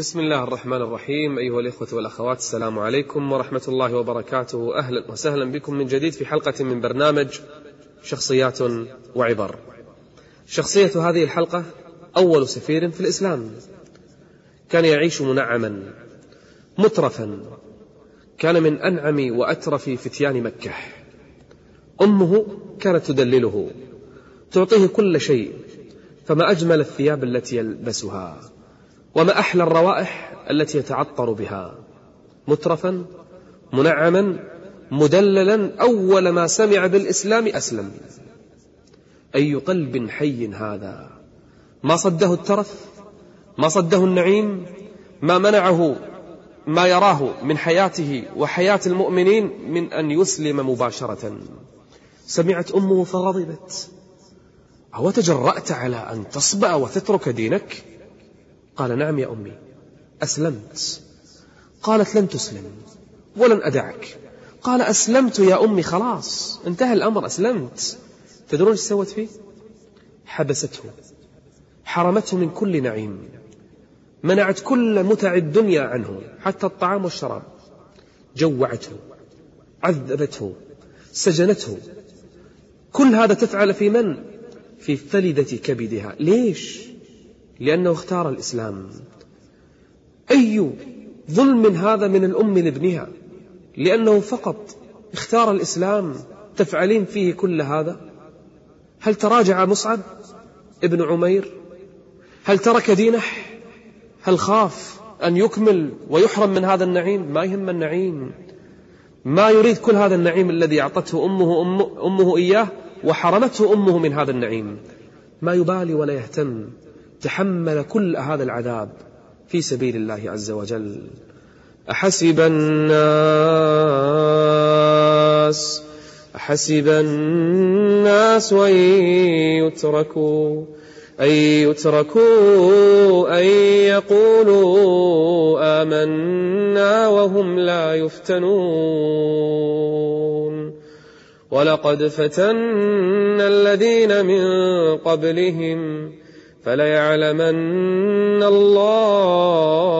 بسم الله الرحمن الرحيم. أيها الإخوة والأخوات السلام عليكم ورحمة الله وبركاته. أهلا وسهلا بكم من جديد في حلقة من برنامج شخصيات وعبر. شخصية هذه الحلقة أول سفير في الإسلام. كان يعيش منعما مترفا. كان من أنعم وأترف فتيان مكة. أمه كانت تدلله تعطيه كل شيء فما أجمل الثياب التي يلبسها. وما أحلى الروائح التي يتعطر بها. مترفا منعما مدللا أول ما سمع بالإسلام أسلم. أي قلب حي هذا؟ ما صده الترف؟ ما صده النعيم؟ ما منعه؟ ما يراه من حياته وحياة المؤمنين من أن يسلم مباشرة. سمعت أمه فغضبت. أو تجرأت على أن تصبأ وتترك دينك؟ قال نعم يا أمي. أسلمت. قالت لن تسلم. ولن أدعك. قال أسلمت يا أمي خلاص. انتهى الأمر أسلمت. تدرون إيش سوت فيه؟ حبسته. حرمته من كل نعيم. منعت كل متع الدنيا عنه حتى الطعام والشراب. جوعته عذبته سجنته. كل هذا تفعل في من؟ في فلدة كبدها. ليش؟ لأنه اختار الإسلام. أي ظلم هذا من الأم لابنها؟ لأنه فقط اختار الإسلام تفعلين فيه كل هذا؟ هل تراجع مصعب ابن عمير؟ هل ترك دينه؟ هل خاف أن يكمل ويحرم من هذا النعيم؟ ما يهم النعيم. ما يريد كل هذا النعيم الذي أعطته أمه, أمه, أمه إياه وحرمته أمه من هذا النعيم. ما يبالي ولا يهتم. تحمل كل هذا العذاب في سبيل الله عز وجل. أحسب الناس أحسب الناس أن يتركوا أن يتركوا أن يقولوا آمنا وهم لا يفتنون. ولقد فتنا الذين من قبلهم فليعلمن الله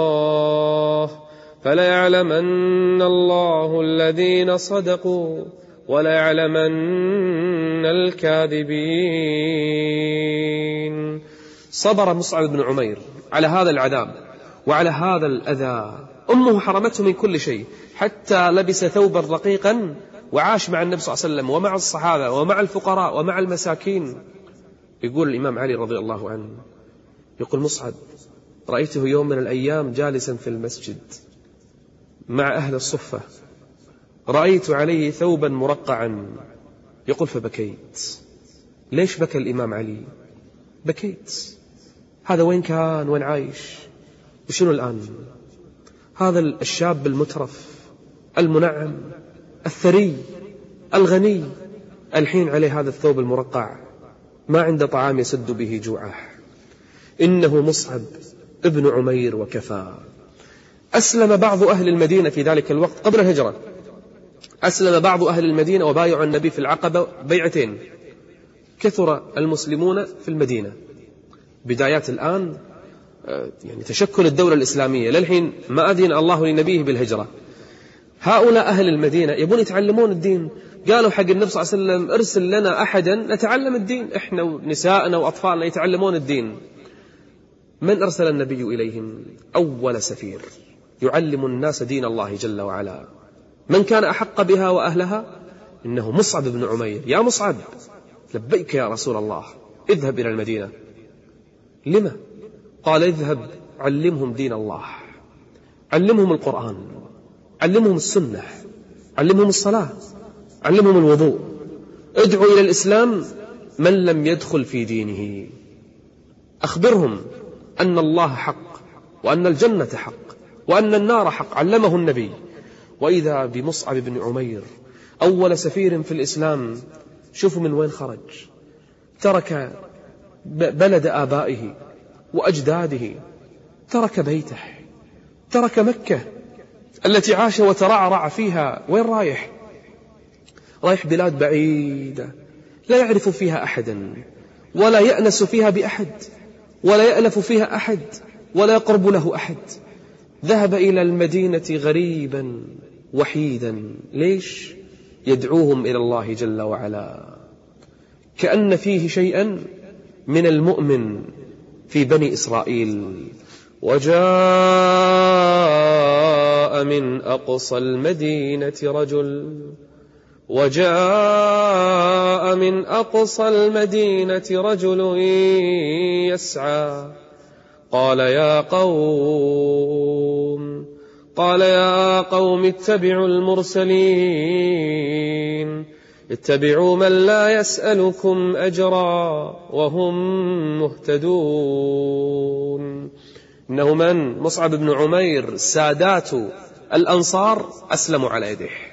فليعلمن الله الذين صدقوا وليعلمن الكاذبين. صبر مصعب بن عمير على هذا العذاب وعلى هذا الأذى. أمه حرمته من كل شيء حتى لبس ثوبا رقيقا وعاش مع النبي صلى الله عليه وسلم ومع الصحابة ومع الفقراء ومع المساكين. يقول الإمام علي رضي الله عنه يقول مصعب رأيته يوم من الأيام جالسا في المسجد مع أهل الصفة رأيت عليه ثوبا مرقعا. يقول فبكيت. ليش بكى الإمام علي؟ بكيت. هذا وين كان؟ وين عايش؟ وشنو الآن؟ هذا الشاب المترف المنعم الثري الغني الحين عليه هذا الثوب المرقع. ما عنده طعام يسد به جوعه. إنه مصعب ابن عمير وكفى. أسلم بعض أهل المدينة في ذلك الوقت قبل الهجرة. أسلم بعض أهل المدينة وبايعوا النبي في العقبة بيعتين. كثر المسلمون في المدينة. بدايات الآن آه، يعني تشكل الدولة الإسلامية. للحين ما أذن الله لنبيه بالهجرة. هؤلاء أهل المدينة يبون يتعلمون الدين. قالوا حق النبي صلى الله عليه وسلم ارسل لنا أحدا نتعلم الدين. إحنا ونساءنا وأطفالنا يتعلمون الدين. من أرسل النبي إليهم؟ أول سفير. يعلم الناس دين الله جل وعلا. من كان أحق بها وأهلها؟ إنه مصعب بن عمير. يا مصعب لبيك يا رسول الله. اذهب إلى المدينة. لما قال اذهب علمهم دين الله. علمهم القرآن. علمهم السنة. علمهم الصلاة. علمهم الوضوء. ادعو إلى الإسلام من لم يدخل في دينه. أخبرهم أن الله حق وأن الجنة حق وأن النار حق. علمه النبي. وإذا بمصعب بن عمير أول سفير في الإسلام شوفوا من وين خرج. ترك بلد آبائه وأجداده. ترك بيته. ترك مكة التي عاش وترعرع فيها. وين رايح؟ رايح بلاد بعيدة لا يعرف فيها أحدا ولا يأنس فيها بأحد ولا يألف فيها أحد ولا يقرب له أحد. ذهب إلى المدينة غريبا وحيدا. ليش؟ يدعوهم إلى الله جل وعلا. كأن فيه شيئا من المؤمن في بني إسرائيل. وجاء من أقصى المدينة رجل وجاء من أقصى المدينة رجل يسعى. قال يا قوم قال يا قوم اتبعوا المرسلين. اتبعوا من لا يسألكم أجرا وهم مهتدون. إنه من؟ مصعب بن عمير سادات الأنصار أسلموا على يده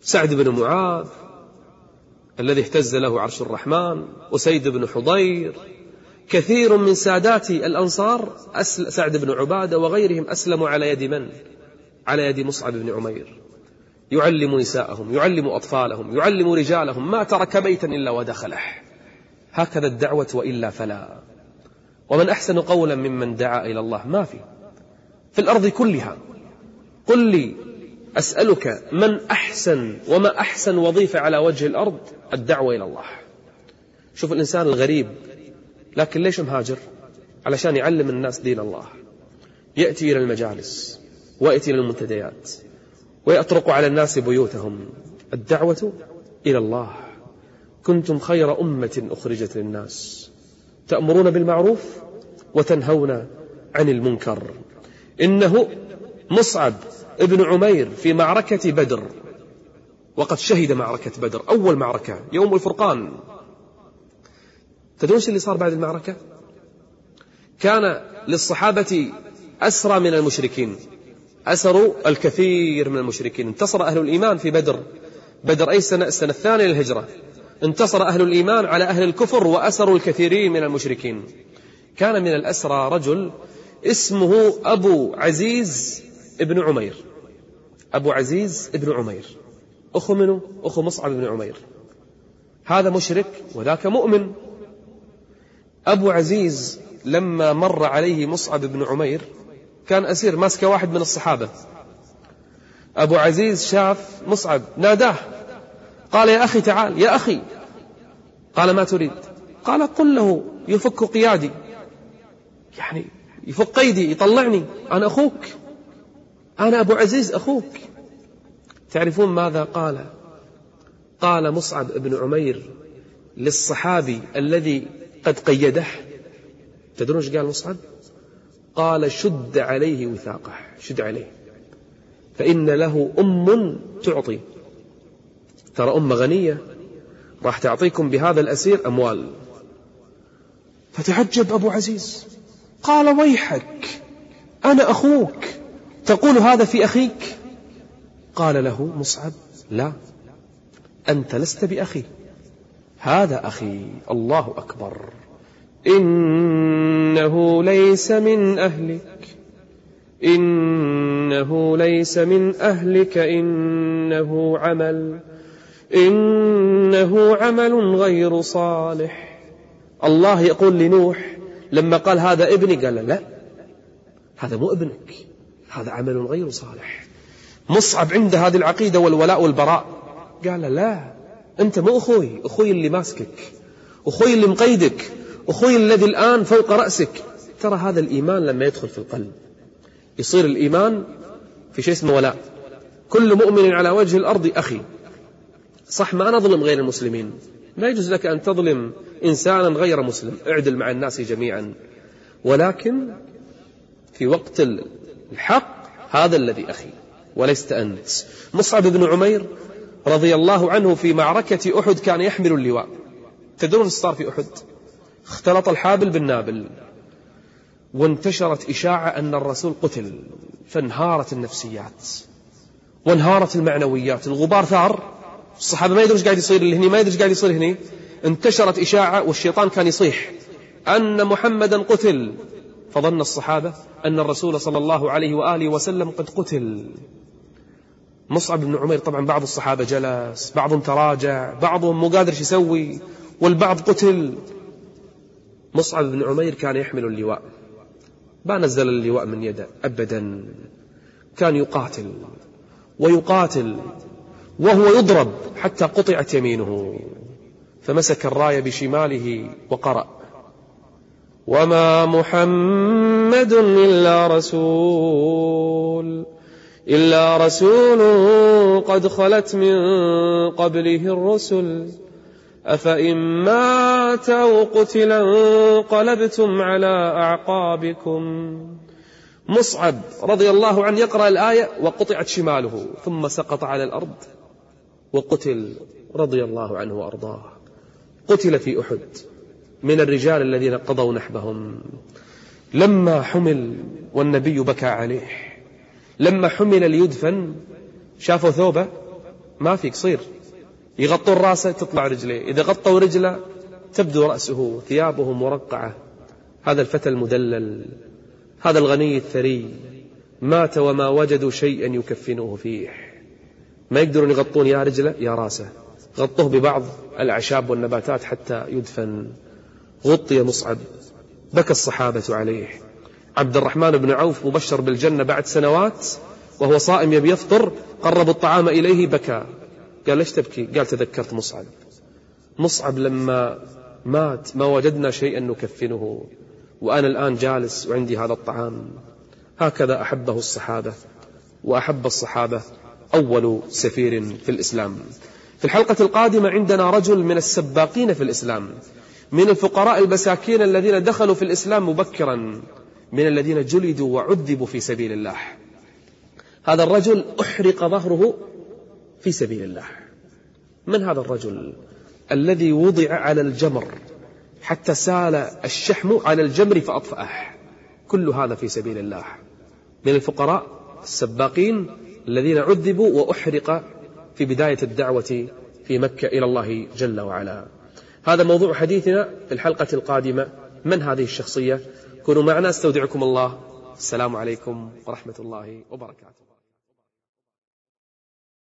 سعد بن معاذ الذي اهتز له عرش الرحمن وسيد بن حضير كثير من سادات الأنصار سعد بن عبادة وغيرهم أسلموا على يد من؟ على يد مصعب بن عمير. يعلم نساءهم يعلم أطفالهم يعلم رجالهم ما ترك بيتا إلا ودخله. هكذا الدعوة وإلا فلا. ومن أحسن قولا ممن دعا إلى الله ما في. في الأرض كلها. قل لي أسألك من أحسن وما أحسن وظيفة على وجه الأرض؟ الدعوة إلى الله. شوف الإنسان الغريب لكن ليش مهاجر؟ علشان يعلم الناس دين الله. يأتي إلى المجالس ويأتي إلى المنتديات ويطرق على الناس بيوتهم. الدعوة إلى الله. كنتم خير أمة أخرجت للناس. تأمرون بالمعروف وتنهون عن المنكر. إنه مصعب. ابن عمير في معركة بدر. وقد شهد معركة بدر أول معركة يوم الفرقان. تدرون اللي صار بعد المعركة؟ كان للصحابة أسرى من المشركين أسروا الكثير من المشركين. انتصر أهل الإيمان في بدر. بدر أي سنة؟ السنة الثانية للهجرة. انتصر أهل الإيمان على أهل الكفر وأسروا الكثيرين من المشركين. كان من الأسرى رجل اسمه أبو عزيز ابن عمير. أبو عزيز ابن عمير. أخو منه أخو مصعب بن عمير. هذا مشرك وذاك مؤمن. أبو عزيز لما مر عليه مصعب بن عمير كان أسير ماسك واحد من الصحابة. أبو عزيز شاف مصعب ناداه. قال يا أخي تعال يا أخي. قال ما تريد؟ قال قل له يفك قيادي. يعني يفك قيدي يطلعني. أنا أخوك. أنا أبو عزيز أخوك. تعرفون ماذا قال؟ قال مصعب بن عمير للصحابي الذي قد قيده. تدرون إيش قال مصعب؟ قال شد عليه وثاقه شد عليه. فإن له أم تعطي. ترى أم غنية؟ راح تعطيكم بهذا الأسير أموال. فتعجب أبو عزيز. قال ويحك أنا أخوك. تقول هذا في أخيك؟ قال له مصعب لا أنت لست بأخي. هذا أخي الله أكبر. إنه ليس من أهلك. إنه ليس من أهلك إنه عمل. إنه عمل غير صالح. الله يقول لنوح لما قال هذا ابني قال لا هذا مو ابنك. هذا عمل غير صالح. مصعب عنده هذه العقيدة والولاء والبراء. قال لا أنت مو أخوي أخوي اللي ماسكك أخوي اللي مقيدك أخوي الذي الآن فوق رأسك. ترى هذا الإيمان لما يدخل في القلب. يصير الإيمان في شيء اسمه ولاء. كل مؤمن على وجه الأرض أخي. صح ما نظلم غير المسلمين. ما يجوز لك أن تظلم إنسانا غير مسلم. اعدل مع الناس جميعا. ولكن في وقت الحق هذا الذي أخي ولست أنت. مصعب بن عمير رضي الله عنه في معركة أحد كان يحمل اللواء. تدرون صار في أحد؟ اختلط الحابل بالنابل. وانتشرت إشاعة أن الرسول قتل فانهارت النفسيات وانهارت المعنويات. الغبار ثار. الصحابة ما يدرون إيش قاعد يصير هني ما يدري إيش قاعد يصير هني. انتشرت إشاعة والشيطان كان يصيح أن محمدا قتل. فظن الصحابة أن الرسول صلى الله عليه وآله وسلم قد قتل. مصعب بن عمير طبعا بعض الصحابة جلس بعضهم تراجع بعضهم مو قادر يسوي والبعض قتل. مصعب بن عمير كان يحمل اللواء. ما نزل اللواء من يده أبدا. كان يقاتل ويقاتل وهو يضرب حتى قطعت يمينه. فمسك الراية بشماله وقرأ. وما محمد إلا رسول إلا رسول قد خلت من قبله الرسل أفإن مات أو قتل انقلبتم على أعقابكم مصعب رضي الله عنه يقرأ الآية وقطعت شماله ثم سقط على الأرض وقتل رضي الله عنه وأرضاه قتل في أحد من الرجال الذين قضوا نحبهم. لما حمل والنبي بكى عليه. لما حمل ليدفن شافوا ثوبه؟ ما في قصير يغطون راسه تطلع رجليه إذا غطوا رجله تبدو رأسه ثيابه مرقعة هذا الفتى المدلل هذا الغني الثري. مات وما وجدوا شيئا يكفنوه فيه. ما يقدرون يغطون يا رجله يا راسه. غطوه ببعض الأعشاب والنباتات حتى يدفن. غطي مصعب. بكى الصحابة عليه. عبد الرحمن بن عوف مبشر بالجنة بعد سنوات وهو صائم يبي يفطر قربوا الطعام إليه بكى. قال ليش تبكي؟ قال تذكرت مصعب. مصعب لما مات ما وجدنا شيئا نكفنه وأنا الآن جالس وعندي هذا الطعام. هكذا أحبه الصحابة وأحب الصحابة أول سفير في الإسلام. في الحلقة القادمة عندنا رجل من السباقين في الإسلام. من الفقراء المساكين الذين دخلوا في الإسلام مبكرا من الذين جلدوا وعذبوا في سبيل الله. هذا الرجل أحرق ظهره في سبيل الله. من هذا الرجل؟ الذي وضع على الجمر حتى سال الشحم على الجمر فأطفأه. كل هذا في سبيل الله. من الفقراء السباقين الذين عذبوا وأحرق في بداية الدعوة في مكة إلى الله جل وعلا. هذا موضوع حديثنا في الحلقة القادمة. من هذه الشخصية؟ كونوا معنا. استودعكم الله. السلام عليكم ورحمة الله وبركاته.